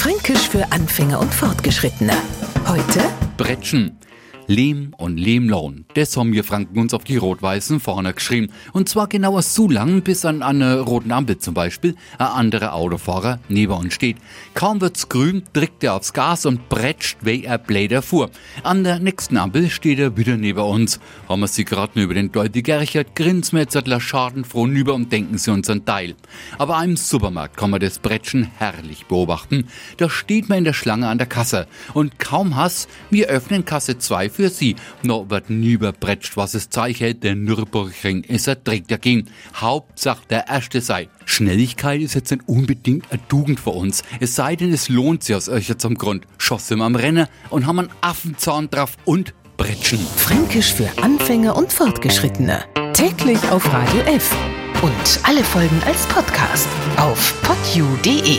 Fränkisch für Anfänger und Fortgeschrittene. Heute Bretschen. Lehm und Lehmlohn. Das haben wir Franken uns auf die Rot-Weißen vorne geschrieben. Und zwar genauer so lang, bis an einer roten Ampel zum Beispiel ein anderer Autofahrer neben uns steht. Kaum wird's grün, drückt er aufs Gas und bretscht, wie er Bläder fuhr. An der nächsten Ampel steht er wieder neben uns. Haben wir sie gerade über den Deute gerchert, grinsen wir jetzt schadenfroh nüber und denken sie uns ein Teil. Aber im Supermarkt kann man das Bretschen herrlich beobachten. Da steht man in der Schlange an der Kasse. Und kaum Hass, wir öffnen Kasse 2 für sie. No wird nüberbretscht, was es zeichnet, der Nürburgring ist er trägt dagegen. Hauptsache der erste sei. Schnelligkeit ist jetzt nicht unbedingt eine Tugend für uns. Es sei denn, es lohnt sich aus euch zum Grund. Schoss im am Rennen und haben einen Affenzahn drauf und Bretschen. Fränkisch für Anfänger und Fortgeschrittene. Täglich auf Radio F. Und alle Folgen als Podcast auf podu.de.